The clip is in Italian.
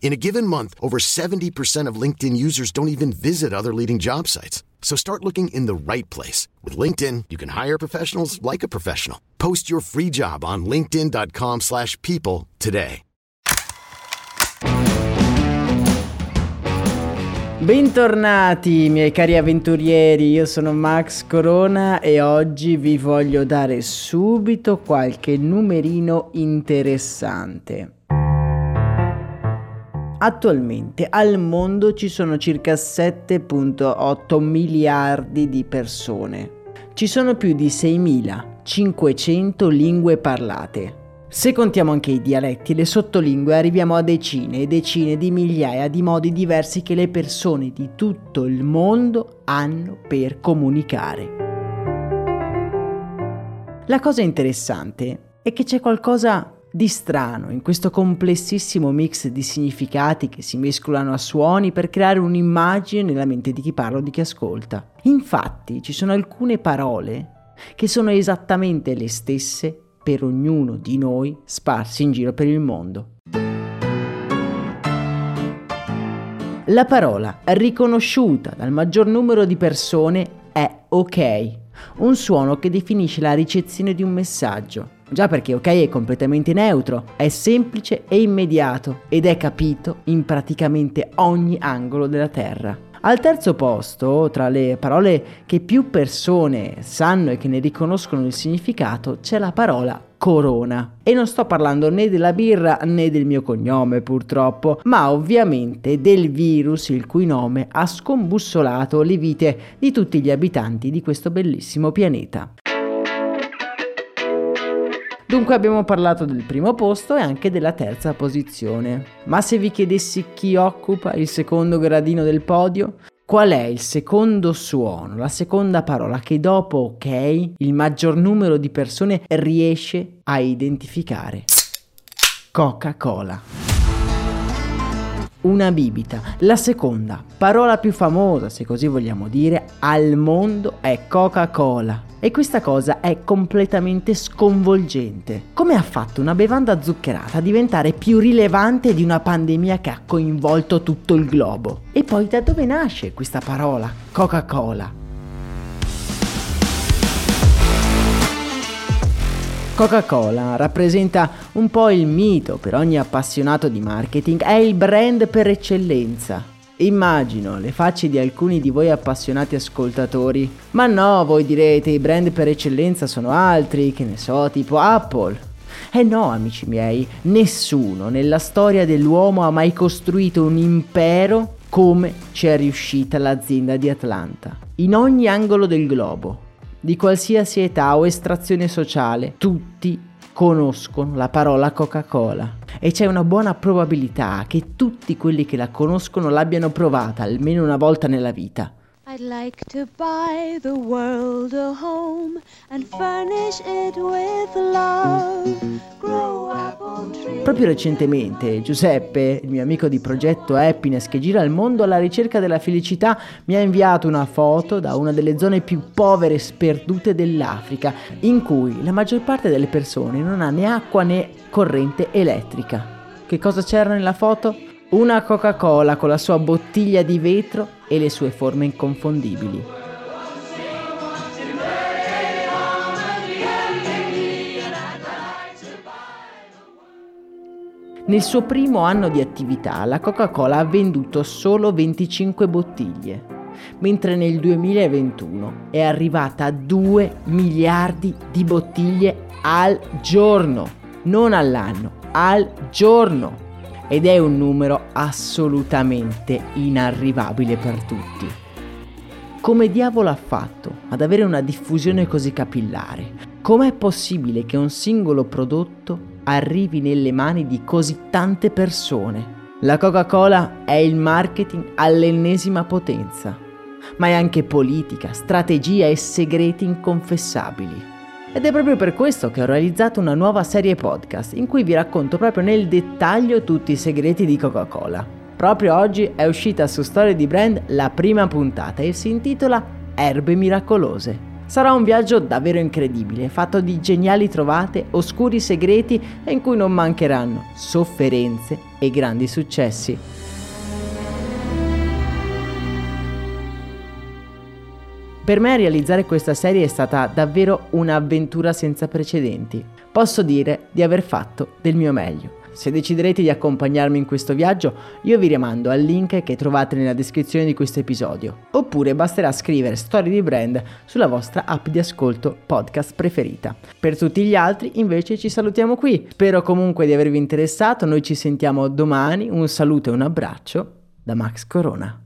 In a given month, over 70% of LinkedIn users don't even visit other leading job sites. So start looking in the right place. With LinkedIn, you can hire professionals like a professional. Post your free job on linkedin.com slash people today. Bentornati miei cari avventurieri, io sono Max Corona e oggi vi voglio dare subito qualche numerino interessante. Attualmente al mondo ci sono circa 7.8 miliardi di persone. Ci sono più di 6.500 lingue parlate. Se contiamo anche i dialetti e le sottolingue arriviamo a decine e decine di migliaia di modi diversi che le persone di tutto il mondo hanno per comunicare. La cosa interessante è che c'è qualcosa di strano in questo complessissimo mix di significati che si mescolano a suoni per creare un'immagine nella mente di chi parla o di chi ascolta. Infatti ci sono alcune parole che sono esattamente le stesse per ognuno di noi sparsi in giro per il mondo. La parola riconosciuta dal maggior numero di persone è ok, un suono che definisce la ricezione di un messaggio Già perché ok è completamente neutro, è semplice e immediato ed è capito in praticamente ogni angolo della Terra. Al terzo posto, tra le parole che più persone sanno e che ne riconoscono il significato, c'è la parola corona. E non sto parlando né della birra né del mio cognome purtroppo, ma ovviamente del virus il cui nome ha scombussolato le vite di tutti gli abitanti di questo bellissimo pianeta. Dunque abbiamo parlato del primo posto e anche della terza posizione. Ma se vi chiedessi chi occupa il secondo gradino del podio, qual è il secondo suono, la seconda parola che dopo ok il maggior numero di persone riesce a identificare? Coca-Cola una bibita. La seconda, parola più famosa, se così vogliamo dire, al mondo è Coca-Cola. E questa cosa è completamente sconvolgente. Come ha fatto una bevanda zuccherata a diventare più rilevante di una pandemia che ha coinvolto tutto il globo? E poi da dove nasce questa parola, Coca-Cola? Coca-Cola rappresenta un po' il mito per ogni appassionato di marketing, è il brand per eccellenza. Immagino le facce di alcuni di voi appassionati ascoltatori. Ma no, voi direte, i brand per eccellenza sono altri, che ne so, tipo Apple. Eh no, amici miei, nessuno nella storia dell'uomo ha mai costruito un impero come ci è riuscita l'azienda di Atlanta. In ogni angolo del globo, di qualsiasi età o estrazione sociale, tutti conoscono la parola Coca-Cola e c'è una buona probabilità che tutti quelli che la conoscono l'abbiano provata almeno una volta nella vita. I'd like to buy the world a home and furnish it with love. Proprio recentemente Giuseppe, il mio amico di progetto Happiness che gira il mondo alla ricerca della felicità, mi ha inviato una foto da una delle zone più povere e sperdute dell'Africa, in cui la maggior parte delle persone non ha né acqua né corrente elettrica. Che cosa c'era nella foto? Una Coca-Cola con la sua bottiglia di vetro e le sue forme inconfondibili. Nel suo primo anno di attività la Coca-Cola ha venduto solo 25 bottiglie, mentre nel 2021 è arrivata a 2 miliardi di bottiglie al giorno, non all'anno, al giorno ed è un numero assolutamente inarrivabile per tutti. Come diavolo ha fatto ad avere una diffusione così capillare? Com'è possibile che un singolo prodotto arrivi nelle mani di così tante persone? La Coca-Cola è il marketing all'ennesima potenza. ma è anche politica, strategia e segreti inconfessabili. Ed è proprio per questo che ho realizzato una nuova serie podcast in cui vi racconto proprio nel dettaglio tutti i segreti di Coca-Cola. Proprio oggi è uscita su Storie di Brand la prima puntata e si intitola Erbe miracolose. Sarà un viaggio davvero incredibile, fatto di geniali trovate, oscuri segreti e in cui non mancheranno sofferenze e grandi successi. Per me realizzare questa serie è stata davvero un'avventura senza precedenti. Posso dire di aver fatto del mio meglio. Se deciderete di accompagnarmi in questo viaggio, io vi rimando al link che trovate nella descrizione di questo episodio. Oppure basterà scrivere Storie di Brand sulla vostra app di ascolto podcast preferita. Per tutti gli altri, invece, ci salutiamo qui. Spero comunque di avervi interessato. Noi ci sentiamo domani. Un saluto e un abbraccio da Max Corona.